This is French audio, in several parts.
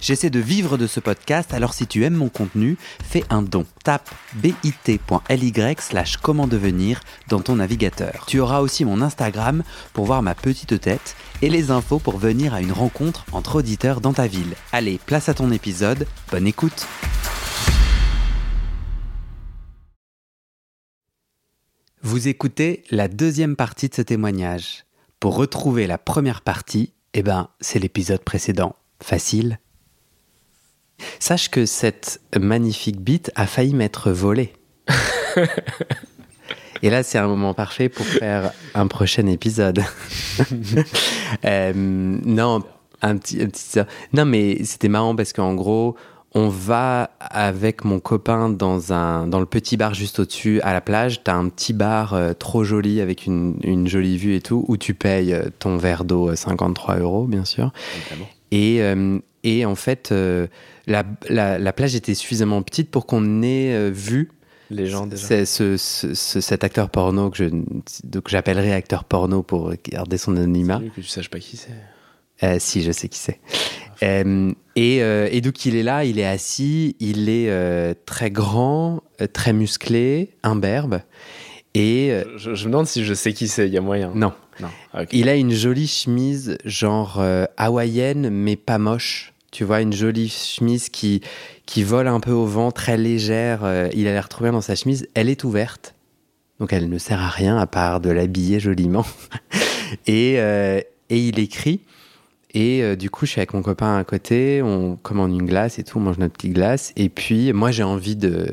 J'essaie de vivre de ce podcast, alors si tu aimes mon contenu, fais un don. Tape bit.ly slash comment devenir dans ton navigateur. Tu auras aussi mon Instagram pour voir ma petite tête et les infos pour venir à une rencontre entre auditeurs dans ta ville. Allez, place à ton épisode, bonne écoute Vous écoutez la deuxième partie de ce témoignage. Pour retrouver la première partie, eh ben, c'est l'épisode précédent. Facile Sache que cette magnifique bite a failli m'être volée. Et là, c'est un moment parfait pour faire un prochain épisode. Euh, non, un petit, un petit, Non, mais c'était marrant parce qu'en gros, on va avec mon copain dans, un, dans le petit bar juste au-dessus à la plage. T'as un petit bar euh, trop joli avec une, une, jolie vue et tout, où tu payes euh, ton verre d'eau 53 euros, bien sûr. Et, et en fait, la, la, plage était suffisamment petite pour qu'on ait vu les gens C'est ce, cet acteur porno que je donc j'appellerai acteur porno pour garder son anonymat. Que tu saches pas qui c'est. Euh, si, je sais qui c'est. Euh, et, euh, et, donc il est là, il est assis, il est très grand, très musclé, imberbe. Et je, me demande si je sais qui c'est. Il y a moyen. Non. Non. Ah, il a une jolie chemise genre hawaïenne, mais pas moche. Tu vois, une jolie chemise qui, qui vole un peu au vent, très légère. Euh, il a l'air trop bien dans sa chemise. Elle est ouverte. Donc elle ne sert à rien à part de l'habiller joliment. et, euh, et il écrit. Et euh, du coup, je suis avec mon copain à côté, on commande une glace et tout, on mange notre petite glace. Et puis, moi, j'ai envie de,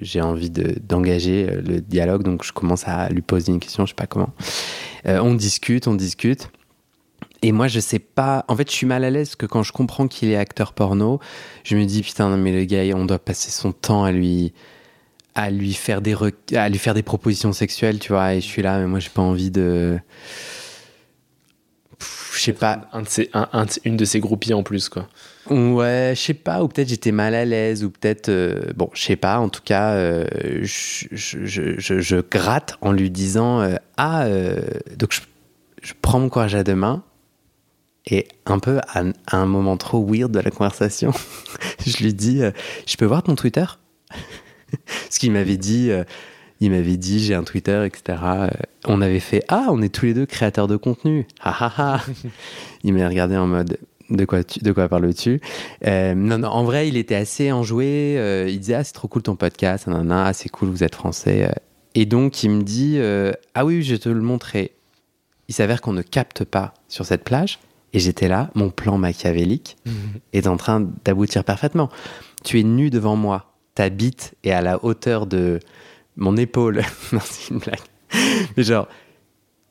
j'ai envie de, d'engager le dialogue, donc je commence à lui poser une question, je sais pas comment. on discute, on discute. Et moi, je sais pas. En fait, je suis mal à l'aise que quand je comprends qu'il est acteur porno, je me dis putain, mais le gars, on doit passer son temps à lui, à lui faire des, à lui faire des propositions sexuelles, tu vois. Et je suis là, mais moi, j'ai pas envie de. Je sais pas. Un de ses, un, une de ses groupies en plus, quoi. Ouais, je sais pas. Ou peut-être j'étais mal à l'aise, ou peut-être. Euh, bon, je sais pas. En tout cas, euh, je, je, je, je, gratte en lui disant euh, Ah, donc je, prends mon courage à deux mains et un peu à, un moment trop weird de la conversation, je lui dis Je peux voir ton Twitter? Ce qu'il m'avait dit, il m'avait dit J'ai un Twitter, etc. Euh, on avait fait Ah, on est tous les deux créateurs de contenu. il m'a regardé en mode de quoi, tu, de quoi parles-tu? Non, non, en vrai, il était assez enjoué. il disait Ah, c'est trop cool ton podcast. Ah, c'est cool, vous est français. Et donc, il me dit Ah oui, je vais te le montrer. Il s'avère qu'on ne capte pas sur cette plage. Et j'étais là, mon plan machiavélique mhm. est en train d'aboutir parfaitement. Tu es nu devant moi, ta bite est à la hauteur de mon épaule. non, c'est une blague. Mais genre,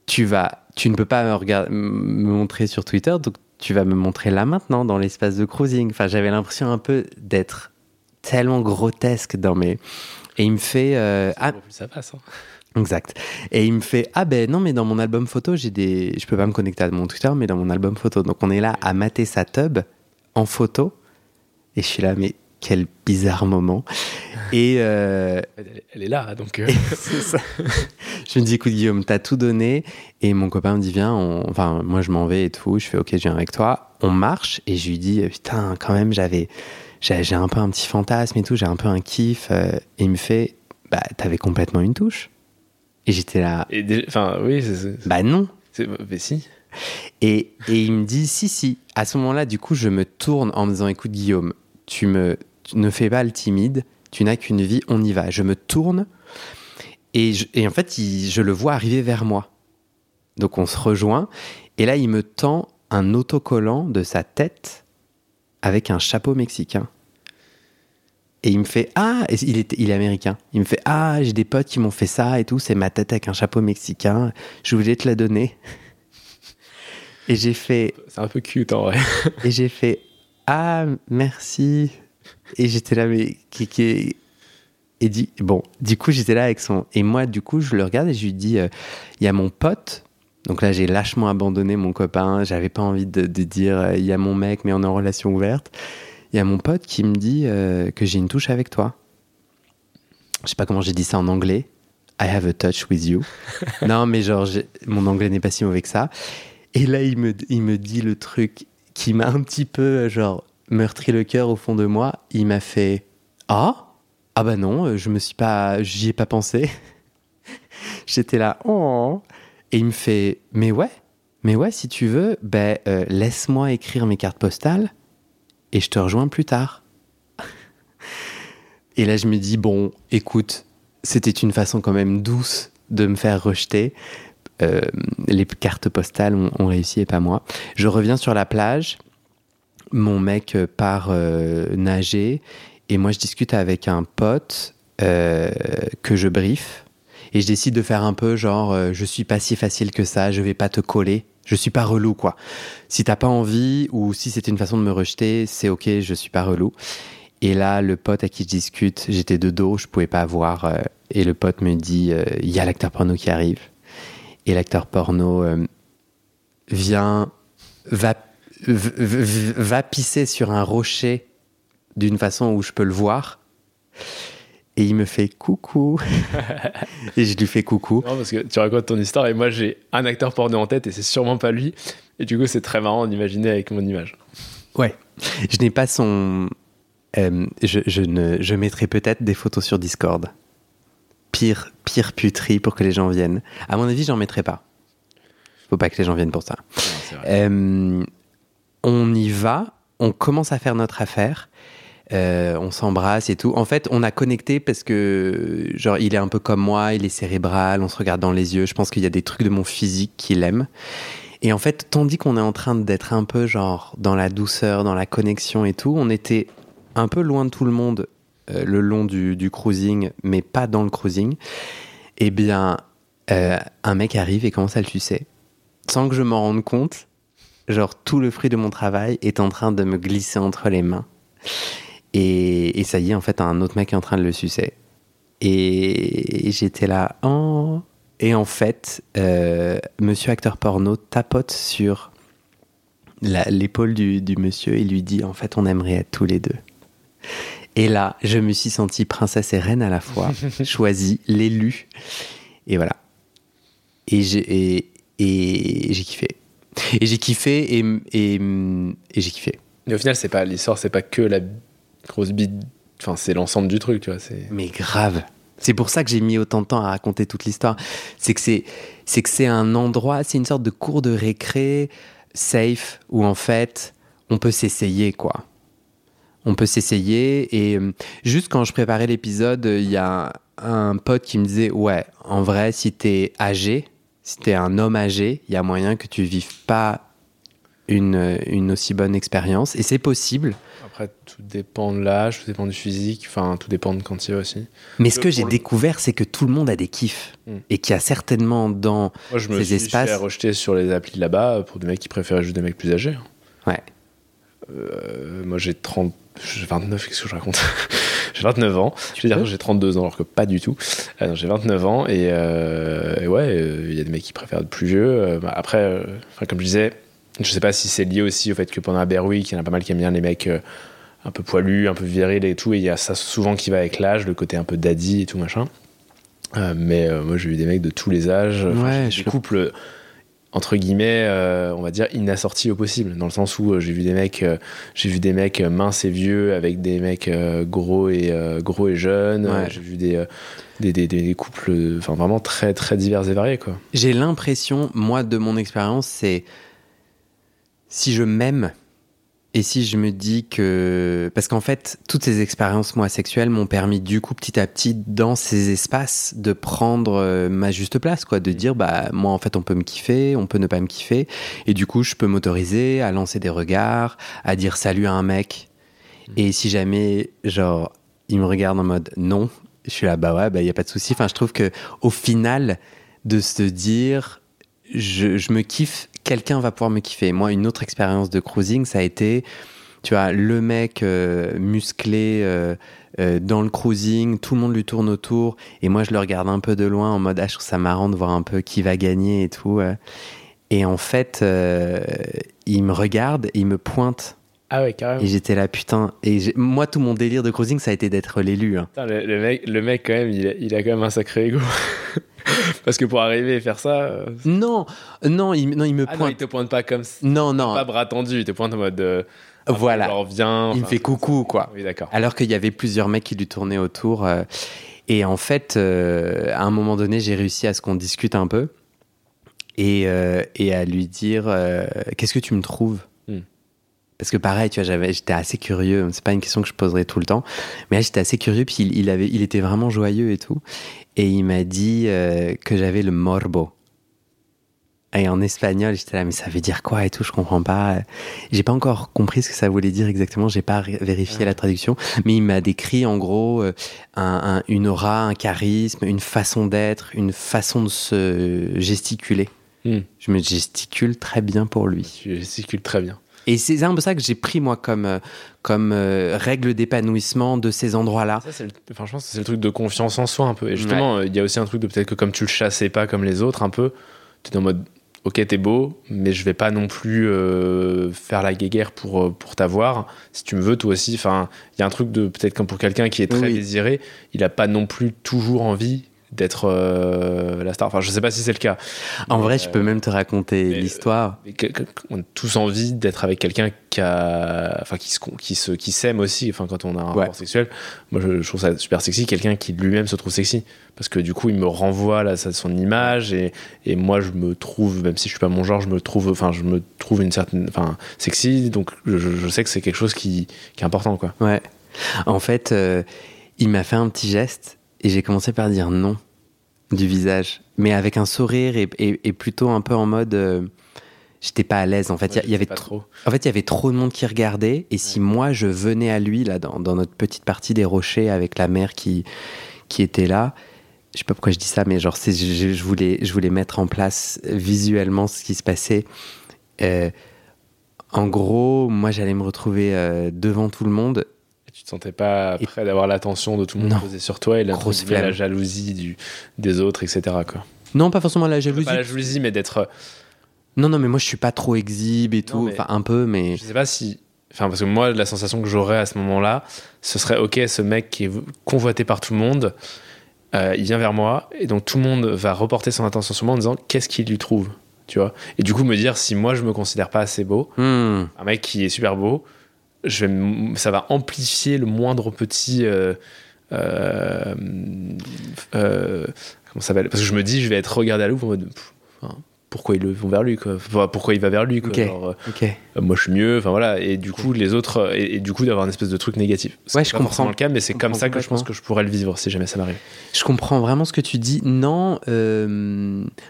tu vas, tu ne peux pas me, me montrer sur Twitter, donc tu vas me montrer là maintenant dans l'espace de cruising. Enfin, j'avais l'impression un peu d'être tellement grotesque dans mes. Et il me fait. Euh, ah, ça passe. Hein. Exact. Et il me fait ah ben non mais dans mon album photo j'ai des je peux pas me connecter à mon Twitter mais dans mon album photo donc on est là à mater sa tub en photo et je suis là mais quel bizarre moment et euh, elle, est là donc euh. ça. je me dis écoute Guillaume t'as tout donné et mon copain me dit viens enfin moi je m'en vais et tout je fais ok je viens avec toi on marche et je lui dis putain quand même j'avais j'ai un peu un petit fantasme et tout j'ai un peu un kiff euh, et il me fait bah t'avais complètement une touche et j'étais là. Enfin, oui. Bah non. Mais si. Et, et, il me dit si, si. À ce moment-là, du coup, je me tourne en me disant écoute, Guillaume, tu, me, ne fais pas le timide, tu n'as qu'une vie, on y va. Je me tourne et, et en fait, je le vois arriver vers moi. Donc on se rejoint et là, il me tend un autocollant de sa tête avec un chapeau mexicain. Et il me fait Ah, il, est, il est américain. Il me fait Ah, j'ai des potes qui m'ont fait ça et tout. C'est ma tête avec un chapeau mexicain. Je voulais te la donner. Et j'ai fait. C'est un peu cute en vrai. Et j'ai fait Ah, merci. Et j'étais là, mais qui, qui Et dit, bon, du coup, j'étais là avec son. Et moi, du coup, je le regarde et je lui dis euh, Il y a mon pote Donc là, j'ai lâchement abandonné mon copain. J'avais pas envie de, dire euh, il y a mon mec, mais on est en relation ouverte. Il y a mon pote qui me dit euh, que j'ai une touche avec toi. Je sais pas comment j'ai dit ça en anglais. I have a touch with you. non, mais genre, mon anglais n'est pas si mauvais que ça. Et là, il me, il me dit le truc qui m'a un petit peu, genre, meurtri le cœur au fond de moi. Il m'a fait Ah Ah bah non, je me suis pas. J'y ai pas pensé. J'étais là, oh Et il me fait Mais ouais, mais ouais, si tu veux, ben, euh, laisse-moi écrire mes cartes postales et je te rejoins plus tard. et là, je me dis Bon, écoute, c'était une façon quand même douce de me faire rejeter. Euh, les cartes postales ont, réussi et pas moi. Je reviens sur la plage. Mon mec part euh, nager et moi je discute avec un pote euh, que je brief et je décide de faire un peu genre je suis pas si facile que ça, je vais pas te coller, je suis pas relou quoi. Si t'as pas envie ou si c'était une façon de me rejeter, c'est ok, je suis pas relou. Et là, le pote à qui je discute, j'étais de dos, je pouvais pas voir. et le pote me dit, il y a l'acteur porno qui arrive et l'acteur porno euh, vient, va, va pisser sur un rocher d'une façon où je peux le voir. Et il me fait coucou. et je lui fais coucou. Non, parce que tu racontes ton histoire et moi j'ai un acteur porno en tête et c'est sûrement pas lui. Et du coup, c'est très marrant d'imaginer avec mon image. Ouais. Je n'ai pas son. Euh, je, je, ne, je mettrai peut-être des photos sur Discord pire, pire puterie pour que les gens viennent. À mon avis, j'en mettrai pas. Faut pas que les gens viennent pour ça. Euh, on y va, on commence à faire notre affaire. Euh, on s'embrasse et tout. En fait, on a connecté parce que, genre, il est un peu comme moi, il est cérébral, on se regarde dans les yeux. Je pense qu'il y a des trucs de mon physique qu'il aime. Et en fait, tandis qu'on est en train d'être un peu, genre, dans la douceur, dans la connexion et tout, on était un peu loin de tout le monde euh, le long du, cruising, mais pas dans le cruising, eh bien, euh, un mec arrive et commence à le sucer. Sans que je m'en rende compte, genre tout le fruit de mon travail est en train de me glisser entre les mains. Et, ça y est, en fait, un autre mec est en train de le sucer. Et j'étais là, oh. Et en fait, euh, monsieur acteur porno tapote sur l'épaule du, du monsieur et lui dit, en fait, on aimerait être tous les deux. Et là, je me suis sentie princesse et reine à la fois, choisie, l'élu. Et voilà. Et j'ai et, j'ai kiffé. Et j'ai kiffé et, et, et j'ai kiffé. Mais au final, c'est pas l'histoire, c'est pas que la grosse bite. Enfin, c'est l'ensemble du truc, tu vois. Mais grave. C'est pour ça que j'ai mis autant de temps à raconter toute l'histoire. C'est que c'est, c'est que c'est un endroit, c'est une sorte de cours de récré safe où en fait on peut s'essayer quoi on peut s'essayer. Et juste quand je préparais l'épisode, il y a un pote qui me disait Ouais, en vrai, si t'es âgé, si t'es un homme âgé, il y a moyen que tu vives pas une, une aussi bonne expérience. Et c'est possible. Après, tout dépend de l'âge, tout dépend du physique, enfin, tout dépend de quand il y a aussi. Mais ce que j'ai découvert, c'est que tout le monde a des kiffs. Hmm. Et qu'il y a certainement dans Moi, je me suis espaces. fait rejeter sur les applis là-bas pour des mecs qui préféraient juste des mecs plus âgés. Ouais. Euh, moi, j'ai 30 j'ai 29, qu'est-ce que je raconte? J'ai 29 ans. je veux dire j'ai 32 ans, alors que pas du tout. Euh, j'ai 29 ans et, euh, ouais, euh, il y a des mecs qui préfèrent être plus vieux. Bah, après, comme je disais, je sais pas si c'est lié aussi au fait que pendant la Bear Week, il y en a pas mal qui aiment bien les mecs un peu poilus, un peu virils et tout. Et il y a ça souvent qui va avec l'âge, le côté un peu daddy et tout machin. mais moi, j'ai vu des mecs de tous les âges. Ouais, je couple entre guillemets, euh, on va dire inassorti au possible, dans le sens où euh, j'ai vu des mecs, euh, j'ai vu des mecs minces et vieux avec des mecs gros et gros et jeunes. J'ai vu des des, des, des, couples, enfin vraiment très très divers et variés quoi. J'ai l'impression, moi de mon expérience, c'est si je m'aime et si je me dis que... Parce qu'en fait, toutes ces expériences, moi, sexuelles, m'ont permis, du coup, petit à petit, dans ces espaces, de prendre euh, ma juste place, quoi. De dire, bah, moi, en fait, on peut me kiffer, on peut ne pas me kiffer. Et du coup, je peux m'autoriser à lancer des regards, à dire salut à un mec. Mmh. Et si jamais, genre, il me regarde en mode non, je suis là, bah ouais, bah, il n'y a pas de souci. Enfin, je trouve que au final, de se dire, je, je me kiffe quelqu'un va pouvoir me kiffer. Moi, une autre expérience de cruising, ça a été Tu vois, le mec euh, musclé euh, euh, dans le cruising, tout le monde lui tourne autour, et moi je le regarde un peu de loin en mode ah, je trouve ça marrant de voir un peu qui va gagner et tout. euh. Et en fait, euh, il me regarde, et il me pointe, Ah ouais, carrément. et j'étais là putain. Et moi, tout mon délire de cruising, ça a été d'être l'élu. hein. Le, le mec, le mec, quand même, il a, il a quand même un sacré ego. Parce que pour arriver et faire ça. euh, Non, non, il, non, il me Ah non, il pointe. te pointe pas comme ça. non, non, Pas bras tendu, il te pointe en mode. euh, voilà. Genre, viens. Il me fait coucou, quoi. Oui, d'accord. Alors qu'il y avait plusieurs mecs qui lui tournaient autour. euh, et en fait, à un moment donné, j'ai réussi à ce qu'on discute un peu et, et à lui dire Qu'est-ce que tu me trouves? Parce que pareil, tu vois, j'avais, j'étais assez curieux. C'est pas une question que je poserai tout le temps, mais là, j'étais assez curieux. Puis il, il avait, il était vraiment joyeux et tout. Et il m'a dit euh, que j'avais le morbo. Et en espagnol, j'étais là, mais ça veut dire quoi et tout, je comprends pas. J'ai pas encore compris ce que ça voulait dire exactement, j'ai pas vérifié Ouais. la traduction, mais il m'a décrit en gros euh, un- un- une aura, un charisme, une façon d'être, une façon de se gesticuler. Hmm. Je me gesticule très bien pour lui. Tu gesticules très bien. Et c'est un peu ça que j'ai pris moi comme, euh, comme euh, règle d'épanouissement de ces endroits-là. Ça, c'est le, enfin, je pense que c'est le truc de confiance en soi un peu. Et justement, euh, il y a aussi un truc de peut-être que comme tu le chassais pas comme les autres un peu, tu es en mode ok t'es beau, mais je vais pas non plus euh, faire la guéguerre pour, pour t'avoir. Si tu me veux toi aussi, enfin il y a un truc de peut-être comme pour quelqu'un qui est très Oui. désiré, il a pas non plus toujours envie d'être euh, la star. Enfin je sais pas si c'est le cas. En Mais, vrai, je euh, peux même te raconter euh, l'histoire. que- on a tous envie d'être avec quelqu'un qui a, enfin qui se, qui se, qui s'aime aussi. Enfin, quand on a un Ouais. rapport sexuel, moi je, je trouve ça super sexy. Quelqu'un qui lui-même se trouve sexy, parce que du coup il me renvoie là, son image et, et moi je me trouve, même si je suis pas mon genre, je me trouve, enfin je me trouve une certaine, enfin sexy. Donc je, je sais que c'est quelque chose qui, qui est important quoi. Ouais. En fait, euh, il m'a fait un petit geste et j'ai commencé par dire non du visage, mais avec un sourire et, et- et plutôt un peu en mode. euh, J'étais pas à l'aise. En fait, il y a- il y, avait trop. En fait, il y avait trop de monde qui regardait. Et si moi je venais à lui là dans, dans notre petite partie des rochers avec la mer qui qui était là, je sais pas pourquoi je dis ça, mais genre je, je voulais je voulais mettre en place visuellement ce qui se passait. Euh, en gros, moi j'allais me retrouver euh, devant tout le monde. Tu te sentais pas Et- prêt d'avoir l'attention de tout le monde posée sur toi et la, la jalousie du, des autres, etc. Quoi. Non, pas forcément la jalousie. Pas la jalousie, mais d'être Non, non, mais moi je suis pas trop exhibe et tout. Enfin, un peu, mais. Je sais pas si. Enfin, parce que moi, la sensation que j'aurais à ce moment-là, ce serait ok, ce mec qui est convoité par tout le monde, euh, il vient vers moi, et donc tout le monde va reporter son attention sur moi en disant qu'est-ce qu'il lui trouve, tu vois? Et du coup, me dire si moi je me considère pas assez beau, Hmm. un mec qui est super beau, je vais ça va amplifier le moindre petit. euh, euh, euh, comment ça s'appelle? Parce que je me dis, je vais être regardé à l'ouvre en mode. pff, enfin, pourquoi ils le vont vers lui quoi? Enfin, Pourquoi il va vers lui quoi. Genre, moi je suis mieux enfin voilà et du coup les autres et, et du coup d'avoir une espèce de truc négatif C'est Ouais, je pas comprends. forcément le cas mais c'est comme ça que je pense que je pourrais le vivre si jamais ça m'arrive Je comprends vraiment ce que tu dis. Non,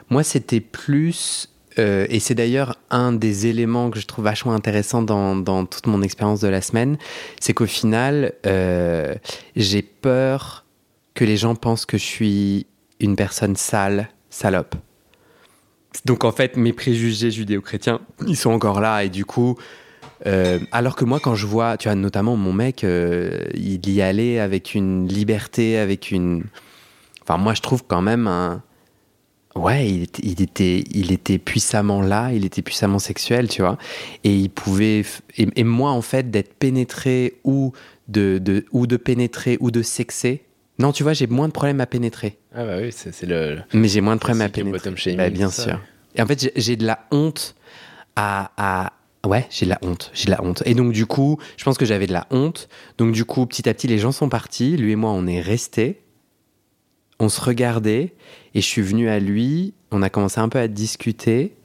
moi c'était plus. Euh, et c'est d'ailleurs un des éléments que je trouve vachement intéressant dans, toute mon expérience de la semaine, c'est qu'au final, euh, j'ai peur que les gens pensent que je suis une personne sale, salope. Donc en fait, mes préjugés judéo-chrétiens, ils sont encore là et du coup, euh, alors que moi, quand je vois, tu vois, notamment mon mec, il y allait avec une liberté, avec une. Enfin, moi, je trouve quand même un. Ouais, il était, il était, il était puissamment là, il était puissamment sexuel, tu vois. Et il pouvait. Et, et moi, en fait, d'être pénétré ou de, de, ou de pénétrer ou de sexer. Non, tu vois, j'ai moins de problèmes à pénétrer. ah bah oui c'est le Mais j'ai moins de problèmes à pénétrer. bottom shaming, Bah, bien sûr. Et en fait, j'ai- j'ai de la honte à, à- Ouais, j'ai de la honte. J'ai de la honte. Et donc, du coup, je pense que j'avais de la honte. Donc, du coup, petit à petit, les gens sont partis. Lui et moi, on est restés. On se regardait. Et je suis venu à lui. On a commencé un peu à discuter.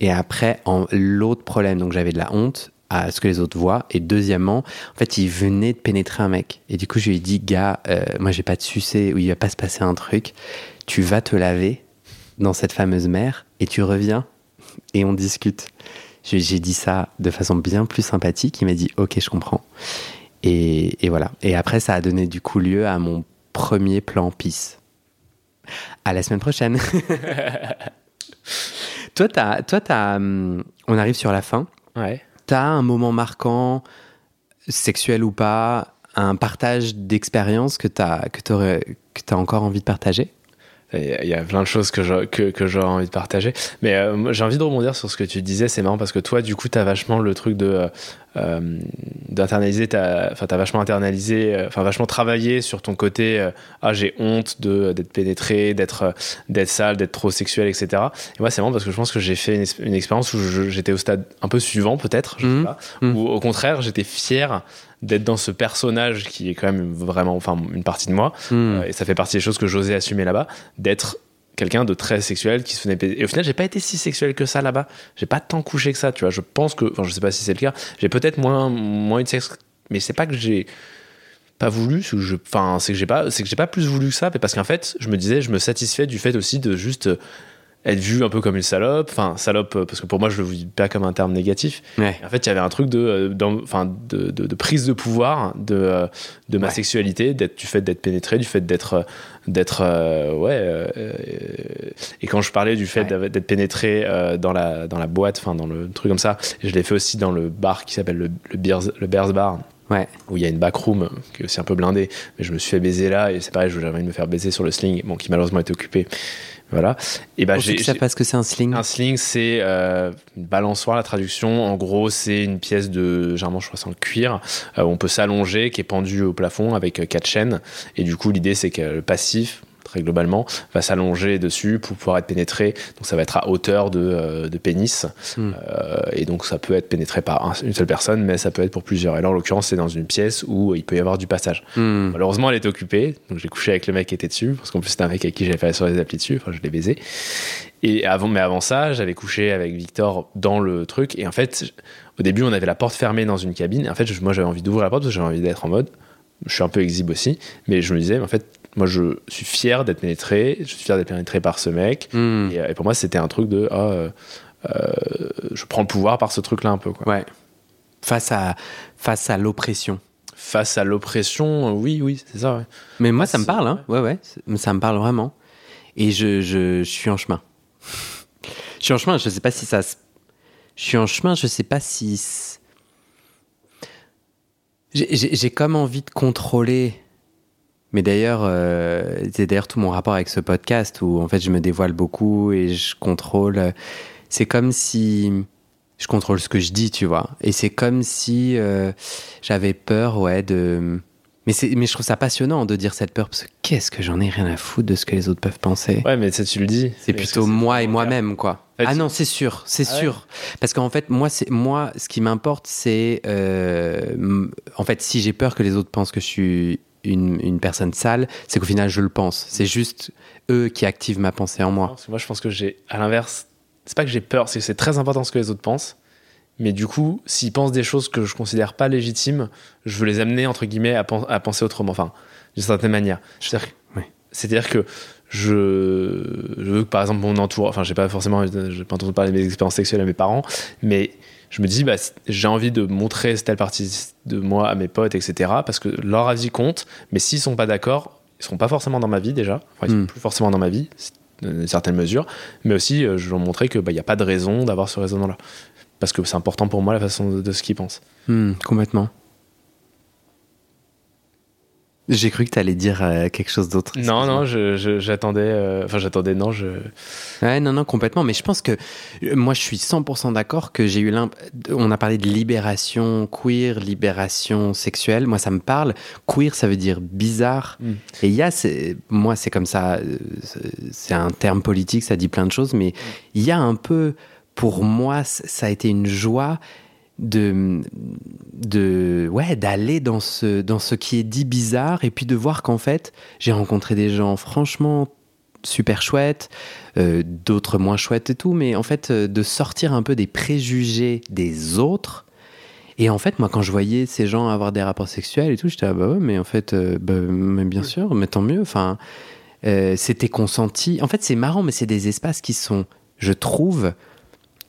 Et après, l'autre problème, donc j'avais de la honte à ce que les autres voient. Et deuxièmement, en fait, il venait de pénétrer un mec. Et du coup, je lui ai dit, gars, euh, moi, j'ai pas de sucer ou il va pas se passer un truc. Tu vas te laver dans cette fameuse mer et tu reviens et on discute. J'ai dit ça de façon bien plus sympathique. Il m'a dit, ok, je comprends. Et, et voilà. Et après, ça a donné du coup lieu à mon premier plan pisse. À la semaine prochaine. toi, t'as, toi, t'as, hum, on arrive sur la fin. ouais T'as un moment marquant sexuel ou pas, un partage d'expérience que tu as, que as encore envie de partager? Il y a plein de choses que j'aurais que, que envie de partager. Mais euh, j'ai envie de rebondir sur ce que tu disais. C'est marrant parce que toi, du coup, tu as vachement le truc de. Euh, euh, d'internaliser enfin t'as vachement internalisé enfin vachement travaillé sur ton côté ah j'ai honte de d'être pénétré d'être d'être sale d'être trop sexuel etc et moi c'est marrant parce que je pense que j'ai fait une, expérience où j'étais au stade un peu suivant peut-être je sais mmh. pas mmh. où au contraire j'étais fier d'être dans ce personnage qui est quand même vraiment enfin une partie de moi. Hmm. euh, et ça fait partie des choses que j'osais assumer là-bas d'être quelqu'un de très sexuel qui se venait et au final j'ai pas été si sexuel que ça là-bas. J'ai pas tant couché que ça tu vois. Je pense que enfin je sais pas si c'est le cas. J'ai peut-être moins moins eu de sexe mais c'est pas que j'ai pas voulu je enfin c'est que j'ai pas c'est que j'ai pas plus voulu que ça mais parce qu'en fait je me disais je me satisfais du fait aussi de juste être vu un peu comme une salope, enfin salope euh, parce que pour moi je le vis pas comme un terme négatif. En fait, il y avait un truc de, euh, enfin de, de, prise de pouvoir de, euh, de ma sexualité, d'être du fait d'être pénétré, du fait d'être d'être ouais. et quand je parlais du fait d'être pénétré dans la dans la boîte, enfin dans le truc comme ça, je l'ai fait aussi dans le bar qui s'appelle le, le Bears le Bears Bar. Ouais. où il y a une backroom qui est aussi un peu blindée, mais je me suis fait baiser là et c'est pareil, j'avais envie de me faire baiser sur le sling, bon qui malheureusement était occupé. Voilà. Et bah, j'ai. ça parce que c'est un sling. Un sling, c'est euh, une balançoire, la traduction. En gros, c'est une pièce de, généralement, je crois, c'est en cuir, euh, on peut s'allonger, qui est pendue au plafond avec euh, quatre chaînes. Et du coup, l'idée, c'est que le passif, très globalement, va s'allonger dessus pour pouvoir être pénétré. Donc ça va être à hauteur de, euh, de pénis. Hmm. Euh, et donc ça peut être pénétré par une seule personne, mais ça peut être pour plusieurs. Et là, en l'occurrence, c'est dans une pièce où il peut y avoir du passage. Hmm. Malheureusement, elle est occupée. Donc j'ai couché avec le mec qui était dessus, parce qu'en plus, c'était un mec avec qui j'avais fait sur les applis dessus. Enfin, je l'ai baisé. Et avant, mais avant ça, j'avais couché avec Victor dans le truc. Et en fait, au début, on avait la porte fermée dans une cabine. Et en fait, moi, j'avais envie d'ouvrir la porte parce que j'avais envie d'être en mode. Je suis un peu exhibe aussi, mais je me disais, en fait, moi je suis fier d'être pénétré, je suis fier d'être pénétré par ce mec. Hmm. Euh, et, pour moi, c'était un truc de ah, euh, euh, je prends le pouvoir par ce truc-là un peu. Quoi. Ouais. Face à, face à l'oppression. Face à l'oppression, oui, oui, c'est ça. Mais moi, ça me parle, hein. ouais, ouais, ça me parle vraiment. Et je, je, suis en chemin. je suis en chemin, je sais pas si ça. Je suis en chemin, je sais pas si. J'ai comme envie de contrôler mais d'ailleurs, euh, c'est d'ailleurs tout mon rapport avec ce podcast où en fait je me dévoile beaucoup et je contrôle. C'est comme si je contrôle ce que je dis, tu vois. Et c'est comme si euh, j'avais peur, ouais, de. Mais, mais je trouve ça passionnant de dire cette peur parce que qu'est-ce que j'en ai rien à foutre de ce que les autres peuvent penser. Ouais, mais ça tu le dis. C'est plutôt moi et moi-même, quoi. ah non, c'est sûr, c'est ah sûr. Parce qu'en fait, moi, c'est moi, ce qui m'importe, c'est euh, en fait, si j'ai peur que les autres pensent que je suis une, personne sale, c'est qu'au final, je le pense. C'est juste eux qui activent ma pensée en moi. moi, je pense que j'ai, à l'inverse, c'est pas que j'ai peur, c'est que c'est très important ce que les autres pensent. Mais du coup, s'ils pensent des choses que je considère pas légitimes, je veux les amener, entre guillemets, à, penser autrement. Enfin, d'une certaine manière. C'est-à-dire que je, veux que, par exemple, mon entourage, enfin, j'ai pas forcément, j'ai pas entendu parler de mes expériences sexuelles à mes parents, mais je me dis, bah, j'ai envie de montrer telle partie de moi à mes potes, etc. Parce que leur avis compte, mais s'ils sont pas d'accord, ils seront pas forcément dans ma vie déjà. Enfin, ils sont hmm. plus forcément dans ma vie, dans une certaine mesure. Mais aussi, euh, je leur montrer qu'il bah, n'y a pas de raison d'avoir ce raisonnement-là. Parce que c'est important pour moi la façon de, ce qu'ils pensent. Hmm, complètement. J'ai cru que tu allais dire euh, quelque chose d'autre. Non, non, j'attendais. Euh, enfin, j'attendais, non, je. Ouais, non, non, complètement. Mais je pense que euh, moi, je suis 100% d'accord que j'ai eu l'imp... On a parlé de libération queer, libération sexuelle. Moi, ça me parle. Queer, ça veut dire bizarre. Mm. Et il y a. Moi, c'est comme ça. C'est un terme politique, ça dit plein de choses. Mais il y a un peu. Pour moi, ça a été une joie de, de ouais d'aller dans ce dans ce qui est dit bizarre et puis de voir qu'en fait j'ai rencontré des gens franchement super chouettes euh, d'autres moins chouettes et tout mais en fait euh, de sortir un peu des préjugés des autres. Et en fait moi quand je voyais ces gens avoir des rapports sexuels et tout j'étais ah bah ouais mais en fait euh, bah, mais bien sûr mais tant mieux enfin c'était consenti. En fait c'est marrant mais c'est des espaces qui sont je trouve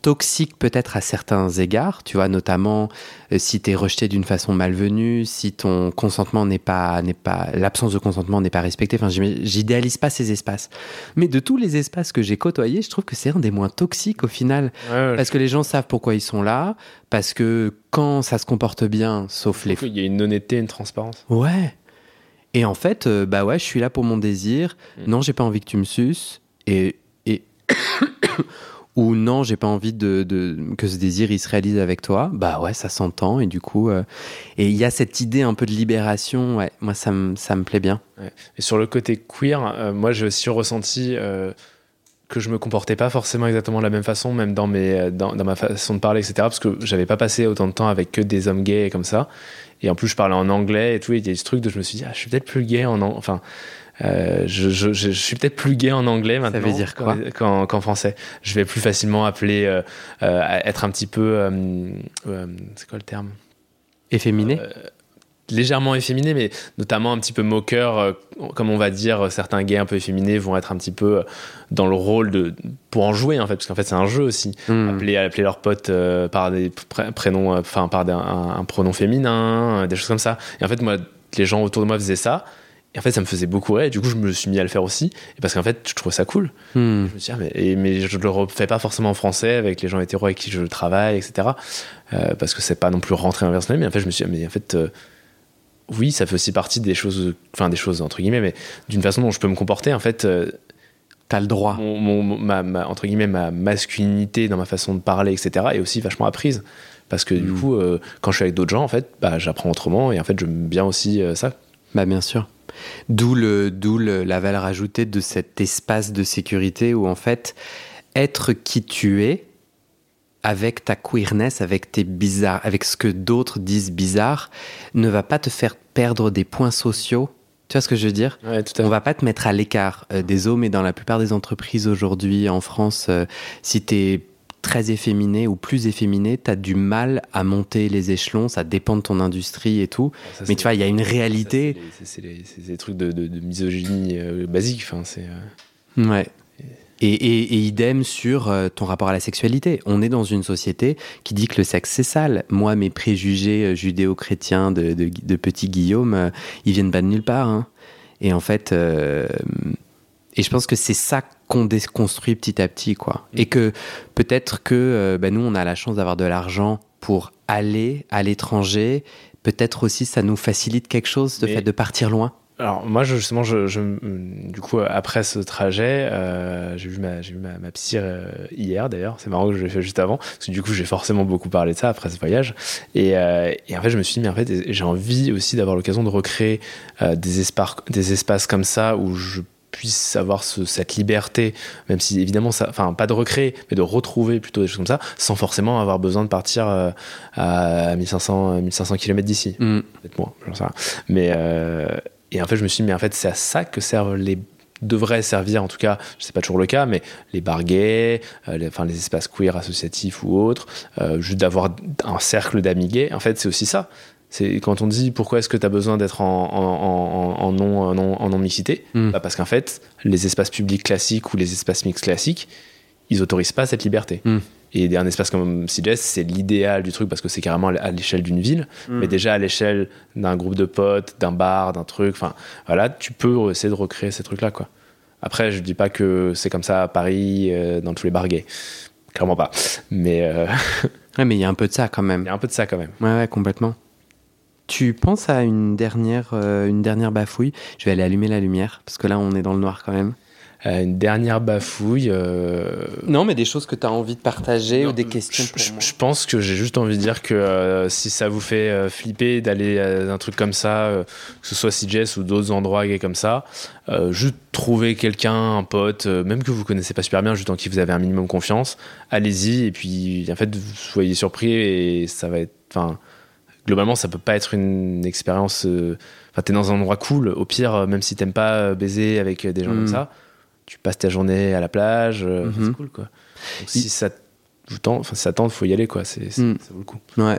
toxique peut-être à certains égards, tu vois, notamment euh, si tu es rejeté d'une façon malvenue, si ton consentement n'est pas, n'est pas, l'absence de consentement n'est pas respectée. Enfin, j'idéalise pas ces espaces. Mais de tous les espaces que j'ai côtoyés, je trouve que c'est un des moins toxiques au final. parce que les gens savent pourquoi ils sont là, parce que quand ça se comporte bien, sauf les. Il y a une honnêteté, une transparence. Ouais. Et en fait, euh, bah ouais, je suis là pour mon désir. Mm. Non, j'ai pas envie que tu me suces. Et. et ou non, j'ai pas envie de, que ce désir il se réalise avec toi, bah ouais, ça s'entend et du coup, euh, et il y a cette idée un peu de libération, ouais, moi ça me ça me plaît bien. Et sur le côté queer, euh, moi j'ai aussi ressenti euh, que je me comportais pas forcément exactement de la même façon, même dans mes dans, ma façon de parler, etc. Parce que j'avais pas passé autant de temps avec que des hommes gays comme ça, et en plus je parlais en anglais et tout, et il y a ce truc de je me suis dit ah je suis peut-être plus gay en enfin euh, je, je, je, suis peut-être plus gay en anglais maintenant. Ça veut dire quoi Qu'en français. Je vais plus facilement appeler, euh, euh, être un petit peu. c'est quoi le terme? Efféminé légèrement efféminé, mais notamment un petit peu moqueur, comme on va dire, certains gays un peu efféminés vont être un petit peu dans le rôle de pour en jouer en fait, parce qu'en fait c'est un jeu aussi. Hmm. Appeler, appeler leurs potes par des prénoms, enfin par un, un, pronom féminin, des choses comme ça. Et en fait moi, les gens autour de moi faisaient ça. Et en fait, ça me faisait beaucoup rire. Et du coup, je me suis mis à le faire aussi. Et parce qu'en fait, je trouvais ça cool. Hmm. Je me ah, mais, mais je le refais pas forcément en français avec les gens hétéros avec qui je travaille, etc. Euh, parce que c'est pas non plus rentrer dans le Mais en fait, je me suis dit, mais en fait, euh, oui, ça fait aussi partie des choses, enfin, des choses, entre guillemets, mais d'une façon dont je peux me comporter. En fait, euh, t'as le droit. Mon, ma, entre guillemets, ma masculinité dans ma façon de parler, etc., est aussi vachement apprise. Parce que du hmm. coup, quand je suis avec d'autres gens, en fait, bah, j'apprends autrement. Et en fait, j'aime bien aussi ça. Bah, bien sûr. D'où le, d'où la valeur ajoutée de cet espace de sécurité où en fait, être qui tu es, avec ta queerness, avec tes bizarres, avec ce que d'autres disent bizarre, ne va pas te faire perdre des points sociaux. Tu vois ce que je veux dire? Ouais, tout à On va pas te mettre à l'écart euh, des hommes et dans la plupart des entreprises aujourd'hui en France, euh, si tu es très efféminé ou plus efféminé, tu as du mal à monter les échelons, ça dépend de ton industrie et tout. mais tu vois, il y a une réalité. C'est des trucs de, misogynie euh, basique. Enfin, c'est. Euh. Ouais. Et, et, idem sur euh, ton rapport à la sexualité. On est dans une société qui dit que le sexe c'est sale. Moi, mes préjugés judéo-chrétiens de, de, petit Guillaume, ils viennent pas de nulle part. Hein. Et en fait, et je pense que c'est ça qu'on déconstruit petit à petit, quoi. Mm. Et que peut-être que euh, bah, nous, on a la chance d'avoir de l'argent pour aller à l'étranger. Peut-être aussi, ça nous facilite quelque chose, le fait de partir loin. Alors moi justement, je, du coup après ce trajet, euh, j'ai vu ma j'ai vu ma, ma psy euh, hier d'ailleurs. C'est marrant que je l'ai fait juste avant parce que du coup j'ai forcément beaucoup parlé de ça après ce voyage. Et, et en fait je me suis dit mais en fait j'ai envie aussi d'avoir l'occasion de recréer des espaces des espaces comme ça où je puisse avoir cette liberté, même si évidemment, ça, enfin pas de recréer, mais de retrouver plutôt des choses comme ça, sans forcément avoir besoin de partir euh, à 1500, 1500 km d'ici. Mm. Peut-être moins, j'en sais rien. Mais, euh, et en fait, je me suis dit, mais en fait, c'est à ça que servent les devraient servir, en tout cas, je sais pas toujours le cas, mais les barguets, euh, les, enfin les espaces queer associatifs ou autres, juste d'avoir un cercle d'amis gays, en fait, c'est aussi ça. C'est quand on dit pourquoi est-ce que tu as besoin d'être en, en, non, en, non, mixité hmm. bah Parce qu'en fait, les espaces publics classiques ou les espaces mixtes classiques, ils autorisent pas cette liberté. Hmm. Et un espace comme CJS, c'est l'idéal du truc parce que c'est carrément à l'échelle d'une ville, hmm. mais déjà à l'échelle d'un groupe de potes, d'un bar, d'un truc. Enfin, voilà, tu peux essayer de recréer ces trucs-là, quoi. Après, je dis pas que c'est comme ça à Paris, euh, dans tous les bars gays. Clairement pas. Mais. Euh, ouais, mais il y a un peu de ça quand même. Il y a un peu de ça quand même. Ouais, ouais, complètement. Tu penses à une dernière, euh, une dernière bafouille? Je vais aller allumer la lumière, parce que là, on est dans le noir quand même. Euh, une dernière bafouille. Euh, non, mais des choses que tu as envie de partager ou des questions je, pense que j'ai juste envie de dire que si ça vous fait flipper d'aller à un truc comme ça, que ce soit CJS ou d'autres endroits comme ça, juste trouver quelqu'un, un pote, même que vous connaissez pas super bien, juste en qui vous avez un minimum confiance, allez-y et puis en fait, soyez surpris et ça va être. Enfin, globalement, ça peut pas être une expérience. Euh, enfin, t'es dans un endroit cool. Au pire, euh, même si t'aimes pas euh, baiser avec des gens comme mm. ça, tu passes ta journée à la plage. C'est mhm. cool, quoi. Donc, si ça le temps, enfin, ça tente, faut y aller, quoi. C'est, c'est- Mm. Ça vaut le coup. Ouais.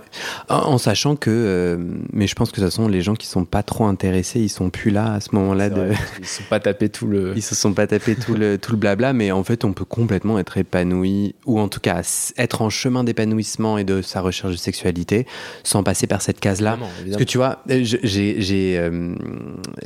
En, en sachant que, euh, mais je pense que de toute façon, les gens qui sont pas trop intéressés, ils sont plus là à ce moment-là. C'est De... vrai, Ils se sont pas tapés tout le. Ils se sont pas tapés tout le, tout le blabla, mais en fait, on peut complètement être épanoui, ou en tout cas être en chemin d'épanouissement et de sa recherche de sexualité, sans passer par cette case-là. Parce que tu vois, euh, je- j'ai j'ai euh,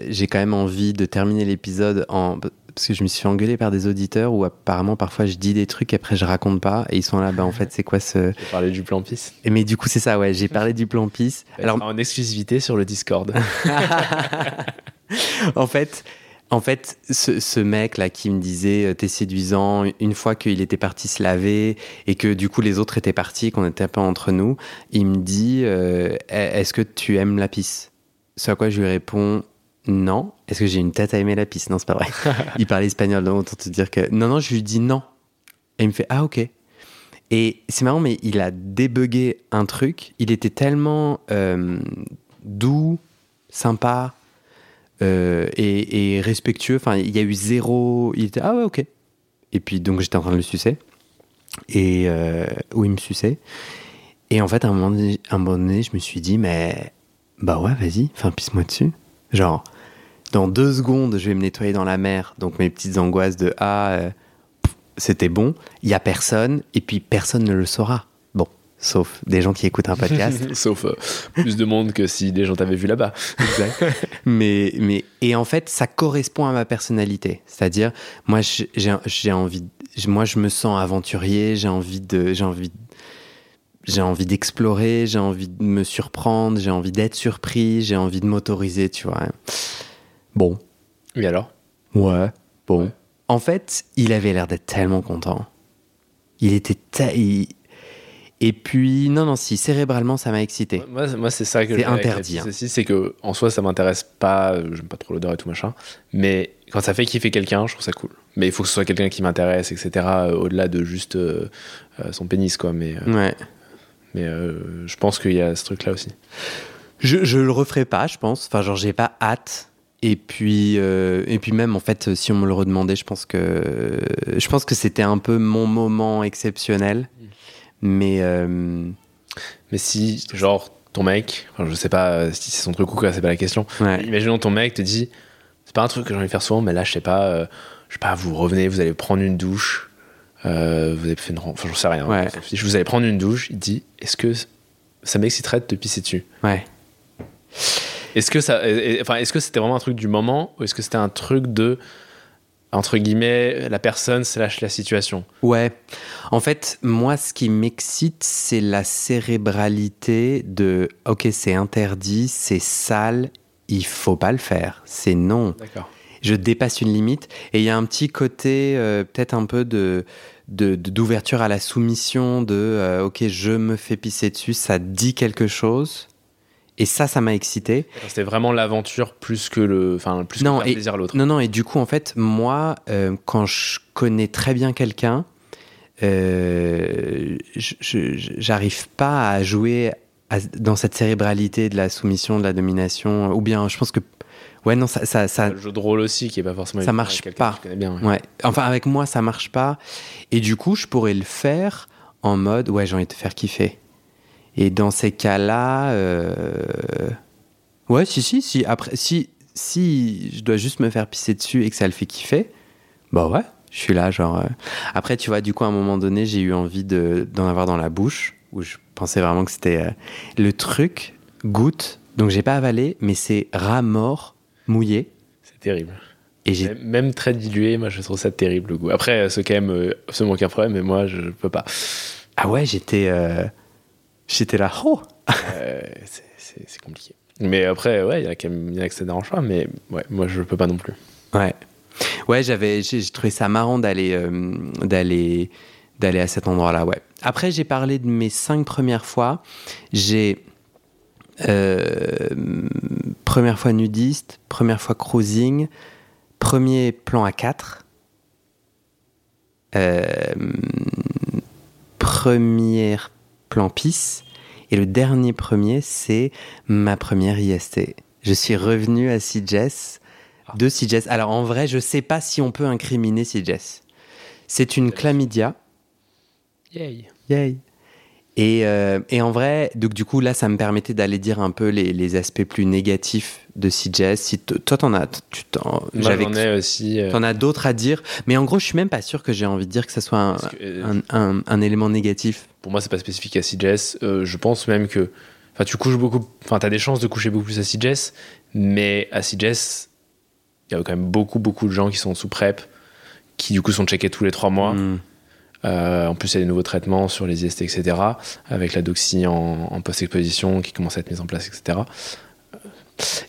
j'ai quand même envie de terminer l'épisode en parce que je me suis fait engueuler par des auditeurs où apparemment parfois je dis des trucs et après je raconte pas et ils sont là bah en fait c'est quoi ce J'ai parlé du plan PIS. et mais du coup c'est ça ouais j'ai parlé du plan pisse alors en exclusivité sur le Discord. en fait, en fait, ce, ce mec là qui me disait euh, t'es séduisant, une fois qu'il était parti se laver et que du coup les autres étaient partis, qu'on était pas entre nous, il me dit euh, est-ce que tu aimes la pisse Ce à quoi je lui réponds non. Est-ce que j'ai une tête à aimer la pisse? Non, c'est pas vrai. il parlait espagnol, donc autant te dire que non, non, je lui dis non. Et il me fait ah ok. Et c'est marrant, mais il a débugué un truc. Il était tellement euh, doux, sympa euh, et, et respectueux. Enfin, il y a eu zéro. Il était ah ouais, ok. Et puis donc j'étais en train de le sucer. Et euh, où il me suçait. Et en fait, à un moment donné, un moment donné, je me suis dit, mais bah ouais, vas-y, enfin, pisse-moi dessus. Genre, dans deux secondes, je vais me nettoyer dans la mer. Donc mes petites angoisses de ah, euh, c'était bon. Il y a personne, et puis personne ne le saura. Bon, sauf des gens qui écoutent un podcast. Sauf euh, plus de monde que si les gens t'avaient vu là-bas. mais, mais, et en fait, ça correspond à ma personnalité. C'est-à-dire, moi, j'ai j'ai envie, moi, je me sens aventurier, j'ai envie de, j'ai envie, j'ai envie d'explorer, j'ai envie de me surprendre, j'ai envie d'être surpris, j'ai envie de m'autoriser, tu vois. Bon, Oui, alors? Ouais, bon. Ouais. En fait, il avait l'air d'être tellement content. Il était, ta- il- et puis, non, non, si, cérébralement, ça m'a excité. Moi, moi, c'est ça que C'est interdit, hein. c'est que en soi, ça m'intéresse pas. euh, J'aime pas trop l'odeur et tout machin. Mais quand ça fait kiffer quelqu'un, je trouve ça cool. Mais il faut que ce soit quelqu'un qui m'intéresse, etc. euh, Au-delà de juste euh, euh, son pénis, quoi. Mais, euh, Ouais. mais euh, je pense qu'il y a ce truc-là aussi. Je, je le referai pas, je pense. Enfin, genre, j'ai pas hâte. Et puis, euh, et puis même, en fait, si on me le redemandait, je pense que, je pense que c'était un peu mon moment exceptionnel. Mais, euh, Mais si, genre, ton mec, enfin, je sais pas euh, si c'est son truc ou quoi, c'est pas la question. ouais. Imaginons ton mec te dit, c'est pas un truc que j'ai envie de faire souvent, mais là, je sais pas, euh, je sais pas, vous revenez, vous allez prendre une douche, vous avez fait une, enfin, j'en sais rien. Ouais. Vous allez prendre une douche, il dit, est-ce que ça m'exciterait de te pisser dessus? Ouais. Est-ce que ça, enfin, est-ce que c'était vraiment un truc du moment, ou est-ce que c'était un truc de, entre guillemets, la personne slash la situation? Ouais. En fait, moi, ce qui m'excite, c'est la cérébralité de OK, c'est interdit, c'est sale, il faut pas le faire. C'est non. D'accord. Je dépasse une limite. Et il y a un petit côté, euh, peut-être un peu de- d'ouverture à la soumission, de euh, OK, je me fais pisser dessus, ça dit quelque chose. Et ça, ça m'a excité. C'était vraiment l'aventure plus que le, enfin, plus Non, que faire et- plaisir à l'autre. Non, non, et du coup, en fait, moi, euh, quand je connais très bien quelqu'un, euh, j'arrive pas à jouer à- dans cette cérébralité de la soumission, de la domination, ou bien je pense que. Ouais, non, ça. ça, ça- Le jeu de rôle aussi, qui est pas forcément. Ça marche pas. bien. ouais. ouais. Enfin, avec moi, ça marche pas. Et du coup, je pourrais le faire en mode, ouais, j'ai envie de te faire kiffer. Et dans ces cas-là, euh, ouais, si, si, si. Après, si, si je dois juste me faire pisser dessus et que ça le fait kiffer, bah ouais, je suis là, genre. euh. Après, tu vois, du coup, à un moment donné, j'ai eu envie de- d'en avoir dans la bouche, où je pensais vraiment que c'était euh, le truc goutte. Donc, j'ai pas avalé, mais c'est rat mort, mouillé. C'est terrible. Et Même- Même très dilué, moi je trouve ça terrible le goût. Après, euh, ceux qui aiment, euh, absolument aucun problème, mais moi je peux pas. Ah ouais, j'étais euh, j'étais là. Oh Euh, c'est- compliqué. Mais après, ouais, il y a quand même- que ça dérange pas, mais ouais, moi je peux pas non plus. Ouais. Ouais, j'avais j'ai trouvé ça marrant d'aller euh, d'aller d'aller à cet endroit-là, ouais. Après, j'ai parlé de mes cinq premières fois. J'ai euh, première fois nudiste, première fois cruising, premier plan à 4 premier plan pisse et le dernier premier c'est ma première IST. Je suis revenu à CJS de CJS. Alors en vrai, je sais pas si on peut incriminer CJS. C'est une chlamydia Yay. Yay. Et, euh, et, en vrai, donc du coup, là, ça me permettait d'aller dire un peu les, les aspects plus négatifs de CJS. Si toi, t'en as, tu t'en, j'avais aussi. Euh... T'en as d'autres à dire, mais en gros, je suis même pas sûr que j'ai envie de dire que ça soit un, que, euh, un, un, un, élément négatif. Pour moi, c'est pas spécifique à CJS. Euh, je pense même que, enfin, tu couches beaucoup, enfin, t'as des chances de coucher beaucoup plus à CJS, mais à CJS, il y a quand même beaucoup, beaucoup de gens qui sont sous PrEP, qui du coup sont checkés tous les trois mois. Mm. Euh, en plus, il y a des nouveaux traitements sur les IST, etc., avec la doxy en, en post-exposition qui commence à être mise en place, etc.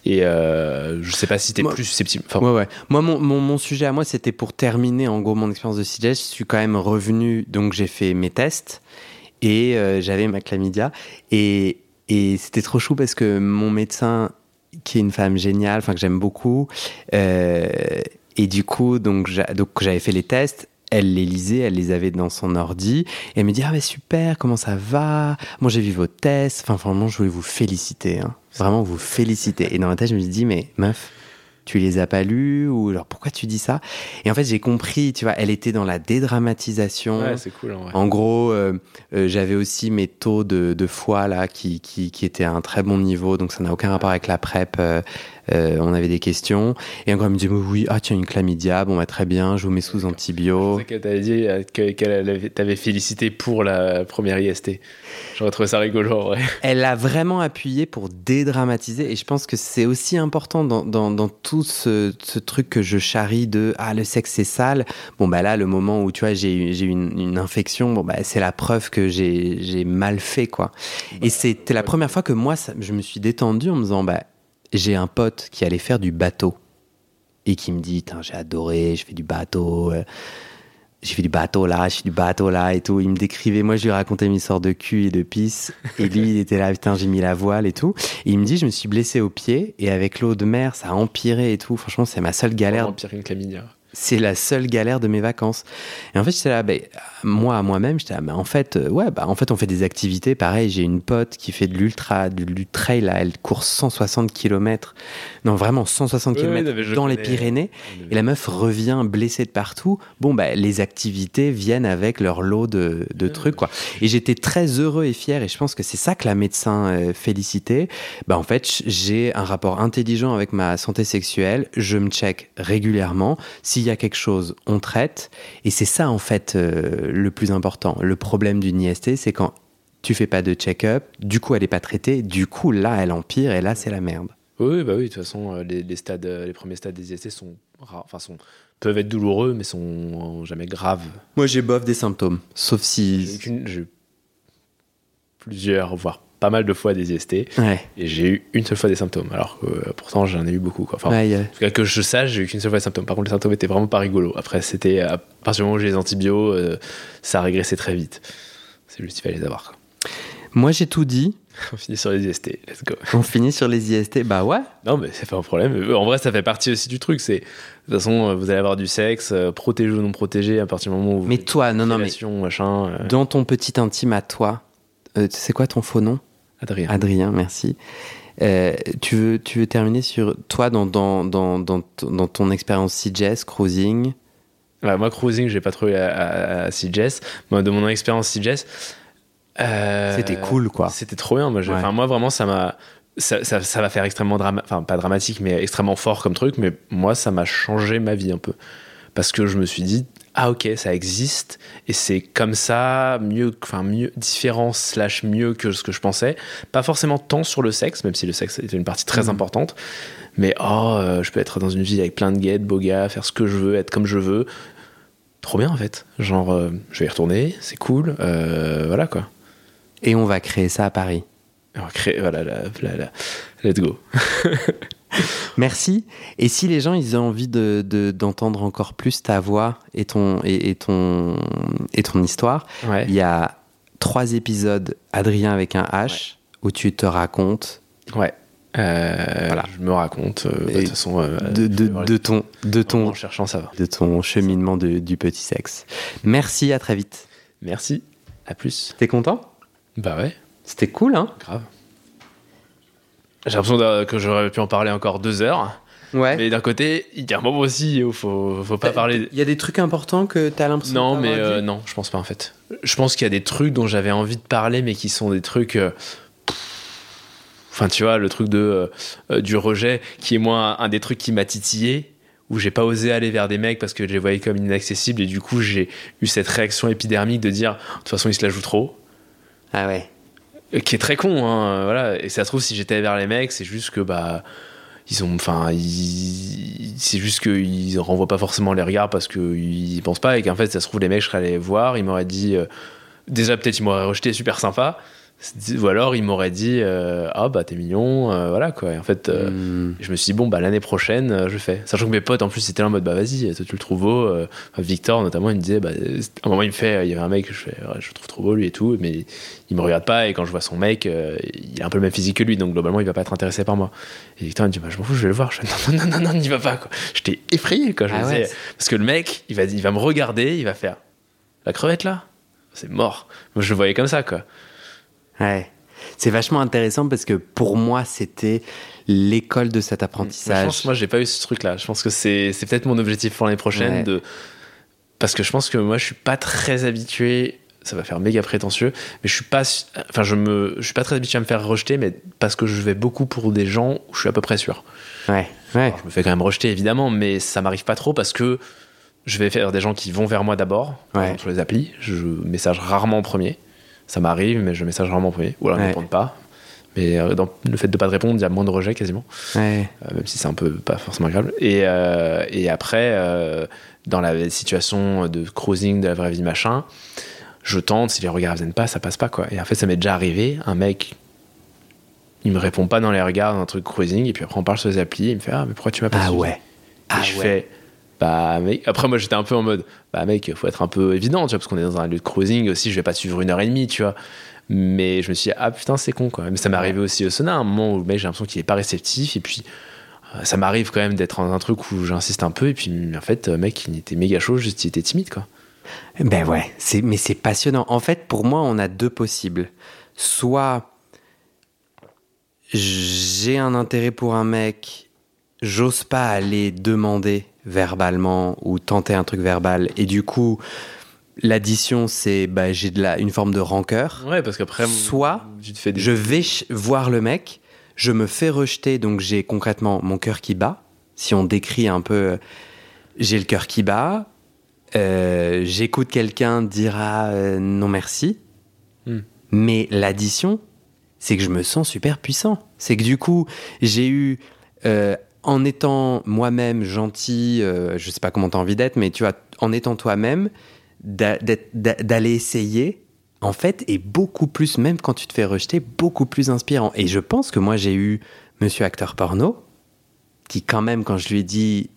Et euh, je sais pas si t'es plus susceptible. Enfin, ouais, ouais. Moi, mon, mon, mon, sujet à moi, c'était pour terminer en gros mon expérience de CJS. Je suis quand même revenu, donc j'ai fait mes tests et euh, j'avais ma chlamydia. Et, et c'était trop chou parce que mon médecin, qui est une femme géniale, enfin que j'aime beaucoup, euh, et du coup, donc j'avais fait les tests elle les lisait, elle les avait dans son ordi, et elle me dit ah mais super, comment ça va? Moi j'ai vu vos tests, enfin vraiment je voulais vous féliciter, hein. vraiment vous féliciter. Et dans ma tête je me suis dit mais meuf, tu les as pas lus ou alors pourquoi tu dis ça? Et en fait j'ai compris, tu vois, elle était dans la dédramatisation. Ouais, c'est cool. En, vrai. en gros, euh, euh, j'avais aussi mes taux de, de foie là qui, qui, qui, étaient à un très bon niveau, donc ça n'a aucun rapport avec la PrEP. Euh, on avait des questions. Et encore, elle me dit oui, ah tiens, une chlamydia, bon, bah, très bien, je vous mets sous antibio. C'est qu'elle t'avait dit qu'elle t'avait félicité pour la première IST. J'aurais trouvé ça rigolo en vrai. Elle a vraiment appuyé pour dédramatiser. Et je pense que c'est aussi important dans, dans, dans tout ce, ce, truc que je charrie de ah, le sexe c'est sale. Bon, bah là, le moment où tu vois, j'ai eu une, une infection, bon, bah, c'est la preuve que j'ai mal fait, quoi. Bah, et c'était la première fois que moi, ça, je me suis détendu en me disant, bah, j'ai un pote qui allait faire du bateau et qui me dit j'ai adoré, je fais du bateau, euh, j'ai fait du bateau là, je fais du bateau là et tout. Il me décrivait, moi je lui racontais une histoire de cul et de pisse et lui il était là, putain j'ai mis la voile et tout. Et il me dit je me suis blessé au pied et avec l'eau de mer ça a empiré et tout. Franchement c'est ma seule galère. Empirer une chlamydia c'est la seule galère de mes vacances. Et en fait, j'étais là, bah, moi à moi-même, j'étais là, bah, en fait, euh, ouais, bah, en fait, on fait des activités. Pareil, j'ai une pote qui fait de l'ultra, du trail, là, elle court 160 km. Non, vraiment 160 oui, km oui, dans les Pyrénées. Et la meuf revient blessée de partout. Bon, bah, les activités viennent avec leur lot de, de trucs, quoi. Et j'étais très heureux et fier. Et je pense que c'est ça que la médecin euh, félicitait. Bah, en fait, j'ai un rapport intelligent avec ma santé sexuelle. Je me check régulièrement. Si s'il y a quelque chose, on traite. Et c'est ça, en fait, euh, le plus important. Le problème d'une IST, c'est quand tu fais pas de check-up, du coup, elle est pas traitée, du coup, là, elle empire, et là, c'est la merde. Oui, bah oui, de toute façon, euh, les, les, stades, euh, les premiers stades des IST sont rares, enfin, sont, peuvent être douloureux, mais sont jamais graves. Moi, j'ai bof des symptômes, sauf si. J'ai plusieurs, voire pas mal de fois des IST ouais. et j'ai eu une seule fois des symptômes alors que euh, pourtant j'en ai eu beaucoup quoi. Enfin, ouais, en tout cas que je sache j'ai eu qu'une seule fois des symptômes. Par contre les symptômes étaient vraiment pas rigolos. Après c'était à partir du moment où j'ai les antibiotiques euh, ça régressait très vite. C'est juste il fallait les avoir quoi. moi j'ai tout dit. On finit sur les IST let's go. On finit sur les IST bah ouais. Non mais c'est pas un problème. En vrai ça fait partie aussi du truc. C'est de toute façon vous allez avoir du sexe euh, protégé ou non protégé à partir du moment où vous mais toi non non mais machin, euh... dans ton petit intime à toi euh, c'est quoi ton faux nom? Adrien. Adrien, merci. Euh, tu, veux, tu veux terminer sur toi dans, dans, dans, dans, dans ton expérience CJS, cruising? Ouais, Moi, cruising, j'ai pas trouvé à, à, à CJS. Moi, de mon expérience CJS. Euh, c'était cool, quoi. C'était trop bien. Moi, ouais. moi vraiment, ça m'a. Ça, ça, ça, va faire extrêmement dramatique, enfin pas dramatique, mais extrêmement fort comme truc. Mais moi, ça m'a changé ma vie un peu. Parce que je me suis dit, ah ok ça existe. Et c'est comme ça mieux enfin mieux différent slash mieux que ce que je pensais. Pas forcément tant sur le sexe même si le sexe était une partie très mmh. importante. Mais oh euh, je peux être dans une vie avec plein de gays de beaux gars faire ce que je veux être comme je veux. Trop bien en fait. Genre euh, je vais y retourner c'est cool euh, voilà quoi. Et on va créer ça à Paris. On va créer voilà la, la, la, let's go Merci. Et si les gens ils ont envie de, de, d'entendre encore plus ta voix et ton, et, et ton, et ton histoire, ouais. il y a trois épisodes Adrien avec un H ouais. où tu te racontes. Ouais. Euh, voilà. Je me raconte. Euh, de toute façon, euh, de, de, de, ton, de ton, en cherchant ça va. De ton cheminement de, du petit sexe. Merci. À très vite. Merci. À plus. T'es content? Bah ouais. C'était cool, hein? Grave. J'ai l'impression que j'aurais pu en parler encore deux heures. Ouais. Mais d'un côté, il y a un moment aussi où faut, faut pas parler. Il y a des trucs importants que tu as l'impression Non, mais euh, non, je pense pas en fait. Je pense qu'il y a des trucs dont j'avais envie de parler, mais qui sont des trucs. euh, Enfin, tu vois, le truc de, euh, euh, du rejet, qui est moi un des trucs qui m'a titillé, où j'ai pas osé aller vers des mecs parce que je les voyais comme inaccessibles, et du coup, j'ai eu cette réaction épidermique de dire, de toute façon, ils se la jouent trop. Ah ouais. Euh, Qui est très con, hein, voilà. Et ça se trouve, si j'étais vers les mecs, c'est juste que, bah. Ils ont, enfin, c'est juste qu'ils renvoient pas forcément les regards parce qu'ils pensent pas et qu'en fait, ça se trouve, les mecs, je serais allé voir, ils m'auraient dit, euh, déjà, peut-être, ils m'auraient rejeté super sympa, ou alors ils m'auraient dit, euh, ah bah, t'es mignon, euh, voilà, quoi. Et en fait, euh, Hmm. je me suis dit, bon, bah, l'année prochaine, je fais. Sachant que mes potes, en plus, là en mode, bah, vas-y, toi, tu le trouves beau. Victor, notamment, il me disait, bah, à un moment, il me fait, il y avait un mec, je fais, ouais, je le trouve trop beau, lui et tout, mais il me regarde pas, et quand je vois son mec, il a un peu le même physique que lui, donc globalement, il va pas être intéressé par moi. Et Victor, il me dit, bah, je m'en fous, je vais le voir. Je fais, non, non, non, non, n'y va pas, quoi. J'étais effrayé, quoi. Je me Ah ouais. disais- parce que le mec, il va, il va me regarder, il va faire, la crevette là, c'est mort. Moi, je le voyais comme ça, quoi. Ouais. C'est vachement intéressant parce que pour moi, c'était l'école de cet Je apprentissage. pense, moi, j'ai pas eu ce truc-là. Je pense que c'est c'est peut-être mon objectif pour l'année prochaine. Ouais. De... Parce que je pense que moi, je suis pas très habitué. Ça va faire méga prétentieux, mais je suis pas, enfin, je me, je suis pas très habitué à me faire rejeter, mais parce que je vais beaucoup pour des gens où je suis à peu près sûr. Ouais, ouais. Alors, je me fais quand même rejeter évidemment, mais ça m'arrive pas trop parce que je vais faire des gens qui vont vers moi d'abord. Ouais. sur les applis, je message rarement en premier. Ça m'arrive, mais je message rarement en premier. Ou alors ils ne répondent pas. Mais euh, dans le fait de pas te répondre, il y a moins de rejets quasiment. ouais. Euh, même si c'est un peu pas forcément agréable. Et, euh, et après, euh, dans la situation de cruising de la vraie vie machin, je tente, si les regards viennent pas, ça passe pas quoi. Et en fait, ça m'est déjà arrivé, un mec, il me répond pas dans les regards d'un truc cruising, et puis après on parle sur les applis, il me fait ah mais pourquoi tu m'as pas Ah ouais. Et Ah je ouais. fais bah mec, après moi j'étais un peu en mode bah mec, faut être un peu évident, tu vois, parce qu'on est dans un lieu de cruising aussi, je vais pas suivre une heure et demie, tu vois. Mais je me suis dit, ah putain, c'est con quoi. Mais ça m'est arrivé aussi au à un moment où mec, j'ai l'impression qu'il est pas réceptif, et puis euh, ça m'arrive quand même d'être dans un truc où j'insiste un peu, et puis en fait, euh, mec, il était méga chaud, juste il était timide quoi. Ben ouais, c'est, mais c'est passionnant. En fait, pour moi, on a deux possibles. Soit j'ai un intérêt pour un mec, j'ose pas aller demander verbalement ou tenter un truc verbal, et du coup, l'addition, c'est bah, j'ai de la, une forme de rancœur. Ouais, parce qu'après, Soit tu te fais des. Je vais voir le mec, je me fais rejeter, donc j'ai concrètement mon cœur qui bat. Si on décrit un peu, euh, j'ai le cœur qui bat. euh, J'écoute quelqu'un dire ah, euh, non merci. Hmm. Mais l'addition, c'est que je me sens super puissant. C'est que du coup, j'ai eu, euh, en étant moi-même gentil, euh, je sais pas comment t'as envie d'être, mais tu vois, en étant toi-même, d'aller essayer, en fait, est beaucoup plus, même quand tu te fais rejeter, beaucoup plus inspirant. Et je pense que moi, j'ai eu monsieur acteur porno, qui quand même, quand je lui ai dit,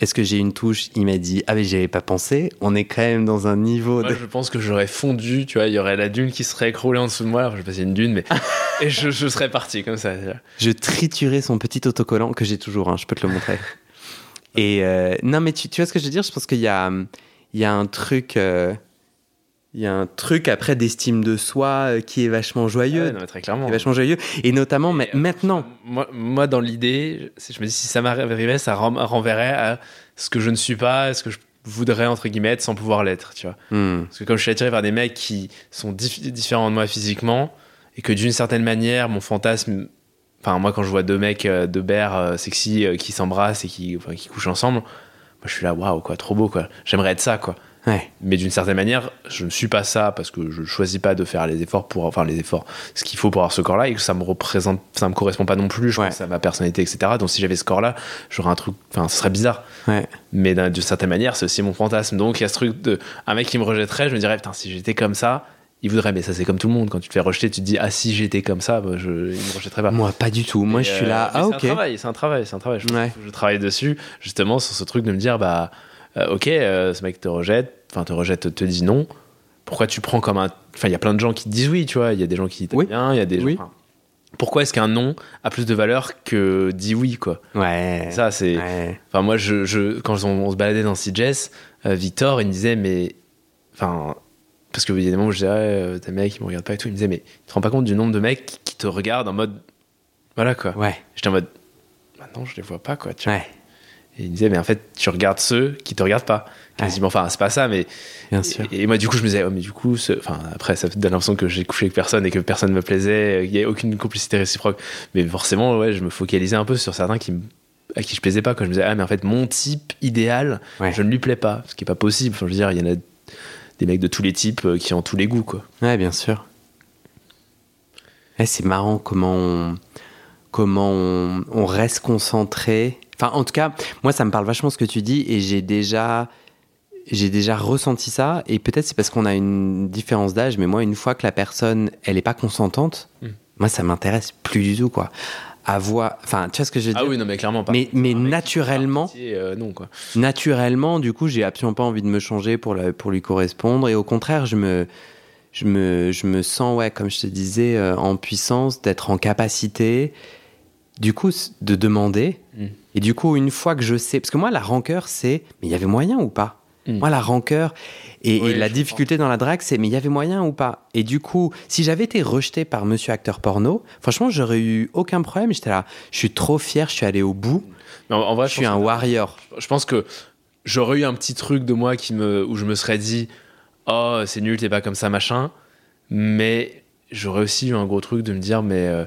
est-ce que j'ai une touche, il m'a dit, ah mais j'y avais pas pensé, on est quand même dans un niveau Moi, de... je pense que j'aurais fondu, tu vois, il y aurait la dune qui serait écroulée en dessous de moi, alors je sais pas si c'est une dune, mais. et je, je serais parti comme ça. Je triturais son petit autocollant que j'ai toujours, hein, je peux te le montrer. Et euh, non, mais tu, tu vois ce que je veux dire? Je pense qu'il y a, il y a un truc, euh, il y a un truc après d'estime de soi euh, qui est vachement joyeux, Ouais, non, mais très clairement. qui est vachement joyeux. Et notamment Et, euh, maintenant. Moi, moi dans l'idée, je me dis si ça m'arrivait, ça ren- renverrait à ce que je ne suis pas, ce que je voudrais, entre guillemets, être sans pouvoir l'être, tu vois. Hmm. Parce que comme je suis attiré vers des mecs qui sont dif- différents de moi physiquement, et que d'une certaine manière, mon fantasme. Enfin, moi, quand je vois deux mecs, euh, deux bears euh, sexy euh, qui s'embrassent et qui, enfin, qui couchent ensemble, moi, je suis là, waouh, quoi, trop beau, quoi. J'aimerais être ça, quoi. Ouais. Mais d'une certaine manière, je ne suis pas ça parce que je choisis pas de faire les efforts pour, enfin, les efforts, ce qu'il faut pour avoir ce corps-là et que ça me représente, ça me correspond pas non plus, je Ouais. pense, à ma personnalité, etc. Donc, si j'avais ce corps-là, j'aurais un truc, enfin, ce serait bizarre. Ouais. Mais d'un- d'une certaine manière, c'est aussi mon fantasme. Donc il y a ce truc de un mec qui me rejetterait, je me dirais putain si j'étais comme ça, il voudrait. Mais ça c'est comme tout le monde. Quand tu te fais rejeter, tu te dis ah si j'étais comme ça, bah, je, il me rejetterait pas. Moi, pas du tout. Moi, Et, je suis euh, là. mais Ah, c'est ok. un travail, c'est un travail, c'est un travail. Je, Ouais. faut que je travaille dessus justement sur ce truc de me dire bah euh, ok euh, ce mec te rejette, enfin te rejette, te dit non. Pourquoi tu prends comme un, enfin il y a plein de gens qui te disent oui, tu vois. Il y a des gens qui t'aiment Oui. bien, il y a des gens. Oui. enfin, pourquoi est-ce qu'un non a plus de valeur que dit oui quoi? Ouais. Ça c'est. Ouais. Enfin, moi, je, je- quand on, on se baladait dans CJS, euh, Victor, il me disait, mais. Enfin. Parce qu'il y a des moments où je disais, ouais, euh, tes mecs, ils me regardent pas et tout. Il me disait, mais tu te rends pas compte du nombre de mecs qui, qui te regardent en mode. Voilà quoi. Ouais. J'étais en mode. bah non, je les vois pas, quoi. Tu vois. Ouais, Et il disait, mais en fait, tu regardes ceux qui te regardent pas. Quasiment, enfin, c'est pas ça, mais. bien sûr. Et, et moi, du coup, je me disais, oh, mais du coup, ce- enfin, après, ça donne l'impression que j'ai couché avec personne et que personne me plaisait, qu'il n'y a aucune complicité réciproque. Mais forcément, ouais, je me focalisais un peu sur certains qui me- à qui je plaisais pas. Quand je me disais, ah, mais en fait, mon type idéal, Ouais. je ne lui plais pas. Ce qui est pas possible. Enfin, je veux dire, il y en a des mecs de tous les types euh, qui ont tous les goûts, quoi. Ouais, bien sûr. Ouais, c'est marrant comment on, comment on, on reste concentré. Enfin, en tout cas, moi, ça me parle vachement ce que tu dis et j'ai déjà, j'ai déjà ressenti ça. Et peut-être c'est parce qu'on a une différence d'âge, mais moi, une fois que la personne, elle est pas consentante, Mm. moi, ça m'intéresse plus du tout, quoi. Avoir, enfin, tu vois ce que je veux dire? Ah oui, non, mais clairement pas. Mais, naturellement, euh, non, quoi. naturellement, du coup, j'ai absolument pas envie de me changer pour, la- pour lui correspondre. Et au contraire, je me, je me, je me sens, ouais, comme je te disais, euh, en puissance, d'être en capacité, du coup, de demander. Mm. Et du coup, une fois que je sais, parce que moi, la rancœur, c'est, mais il y avait moyen ou pas? Mm. Moi, la rancœur et, Oui, et la difficulté dans la drague, c'est, mais il y avait moyen ou pas? Et du coup, si j'avais été rejeté par monsieur acteur porno, franchement, j'aurais eu aucun problème. J'étais là, je suis trop fier, je suis allé au bout, Mais en, en vrai, je suis un que- warrior. Je pense que j'aurais eu un petit truc de moi qui me, où je me serais dit Oh, c'est nul, t'es pas comme ça, machin. Mais j'aurais aussi eu un gros truc de me dire Mais euh,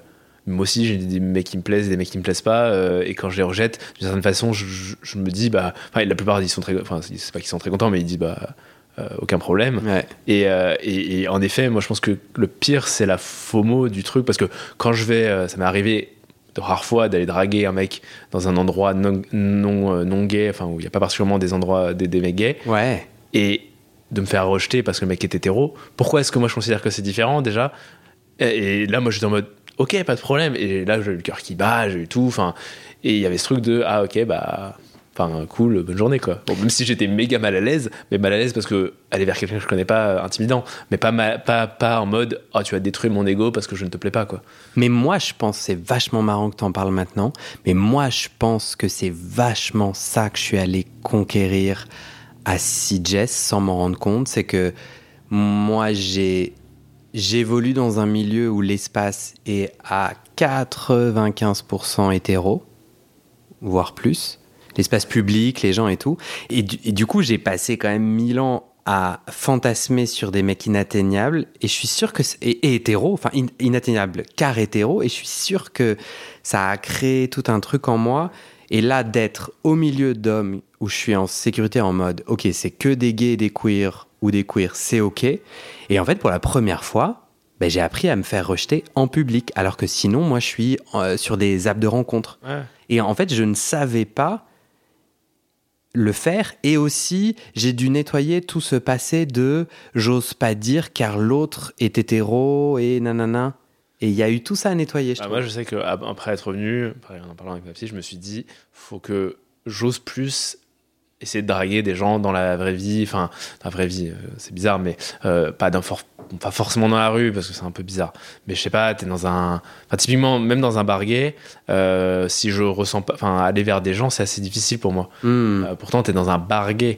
moi aussi, j'ai des mecs qui me plaisent et des mecs qui me plaisent pas. euh, et quand je les rejette, d'une certaine façon, je, je- je me dis Bah, la plupart, ils sont très. Enfin, c'est pas qu'ils sont très contents, mais ils disent Bah, euh, aucun problème. Ouais. Et, euh, et- et en effet, moi je pense que le pire c'est la FOMO du truc parce que quand je vais, ça m'est arrivé de rares fois d'aller draguer un mec dans un endroit non, non, non gay, enfin où il n'y a pas particulièrement des endroits des, des mecs gays, Ouais. et de me faire rejeter parce que le mec est hétéro. Pourquoi est-ce que moi je considère que c'est différent déjà? Et, et là moi j'étais en mode ok pas de problème et là j'ai eu le cœur qui bat, j'ai eu tout, enfin et il y avait ce truc de ah ok bah Enfin, cool, bonne journée quoi. Même si j'étais méga mal à l'aise, mais mal à l'aise parce que aller vers quelqu'un que je connais pas, euh, intimidant, mais pas, ma- pas, pas en mode oh tu vas détruire mon ego parce que je ne te plais pas quoi. Mais moi, je pense, c'est vachement marrant que tu en parles maintenant, mais moi, je pense que c'est vachement ça que je suis allé conquérir à CJS sans m'en rendre compte. C'est que moi, j'ai. J'évolue dans un milieu où l'espace est à 95% hétéro, voire plus. L'espace public, les gens et tout. Et du, et coup, j'ai passé quand même mille ans à fantasmer sur des mecs inatteignables. Et je suis sûr que. Et, et hétéro, enfin in- inatteignable, car hétéro. Et je suis sûr que ça a créé tout un truc en moi. Et là, d'être au milieu d'hommes où je suis en sécurité en mode, ok, c'est que des gays, des queers ou des queers, c'est ok. Et en fait, pour la première fois, ben, j'ai appris à me faire rejeter en public. Alors que sinon, moi, je suis euh, sur des apps de rencontres. Et en fait, je ne savais pas le faire. Et aussi, j'ai dû nettoyer tout ce passé de j'ose pas dire car l'autre est hétéro et nanana. Et il y a eu tout ça à nettoyer, je Bah, trouve. moi je sais qu'après être revenu, après, en parlant avec ma fille, je me suis dit faut que j'ose plus essayer de draguer des gens dans la vraie vie, enfin dans la vraie vie, euh, c'est bizarre, mais euh, pas, for- pas forcément dans la rue parce que c'est un peu bizarre. Mais je sais pas, t'es dans un, enfin typiquement même dans un bar gay, euh, si je ressens pas, enfin aller vers des gens c'est assez difficile pour moi. Hmm. Euh, pourtant, tu es dans un bar gay.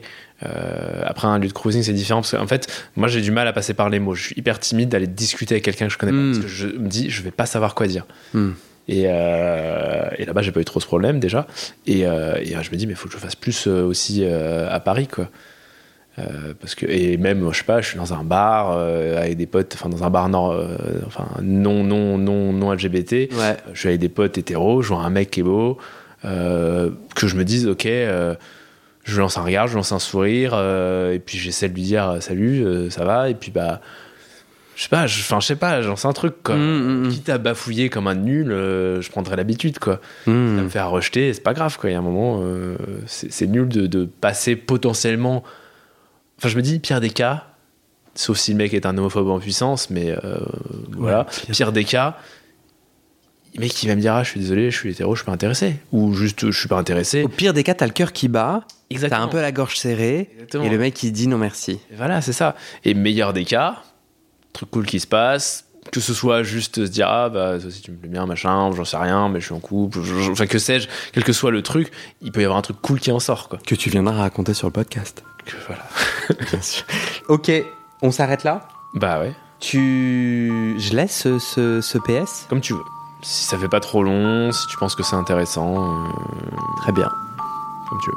Après un lieu de cruising, c'est différent parce qu'en fait, moi j'ai du mal à passer par les mots. Je suis hyper timide d'aller discuter avec quelqu'un que je connais Mm. pas parce que je me dis, je vais pas savoir quoi dire. Hmm. Et, euh, et là-bas, j'ai pas eu trop ce problème déjà. Et, euh, et, euh, je me dis, mais il faut que je fasse plus aussi à Paris, quoi. Parce que et même je sais pas je suis dans un bar avec des potes enfin dans un bar nord enfin non non non non LGBT Ouais. je suis avec des potes hétéros, je vois un mec qui est beau, que je me dise, ok, je lance un regard, je lance un sourire, et puis j'essaie de lui dire salut, ça va, et puis bah, je sais pas, je- enfin je sais pas, j'en sais un truc quoi. Mm, mm, mm. Quitte à bafouiller comme un nul, euh, je prendrai l'habitude quoi. Hmm. À me faire rejeter, c'est pas grave quoi. Il y a un moment, euh, c'est nul de, de passer potentiellement. Enfin, je me dis, pire des cas, sauf si le mec est un homophobe en puissance, mais euh, voilà, pire. pire des cas, le mec qui va me dire, ah, je suis désolé, je suis hétéro, je suis pas intéressé. Ou juste, je suis pas intéressé. Au pire des cas, t'as le cœur qui bat, t'as un peu la gorge serrée, Exactement. et le mec qui dit non merci. Et voilà, c'est ça. Et meilleur des cas, truc cool qui se passe, que ce soit juste se dire ah bah toi aussi tu me plais bien machin, j'en sais rien, mais je suis en couple, enfin que sais-je, quel que soit le truc, il peut y avoir un truc cool qui en sort quoi. Que tu viendras raconter sur le podcast. Que voilà. Bien sûr. Ok, on s'arrête là? Bah ouais, Tu. Je laisse ce, ce- ce PS comme tu veux. Si ça fait pas trop long, si tu penses que c'est intéressant. Euh, Très bien. Comme tu veux.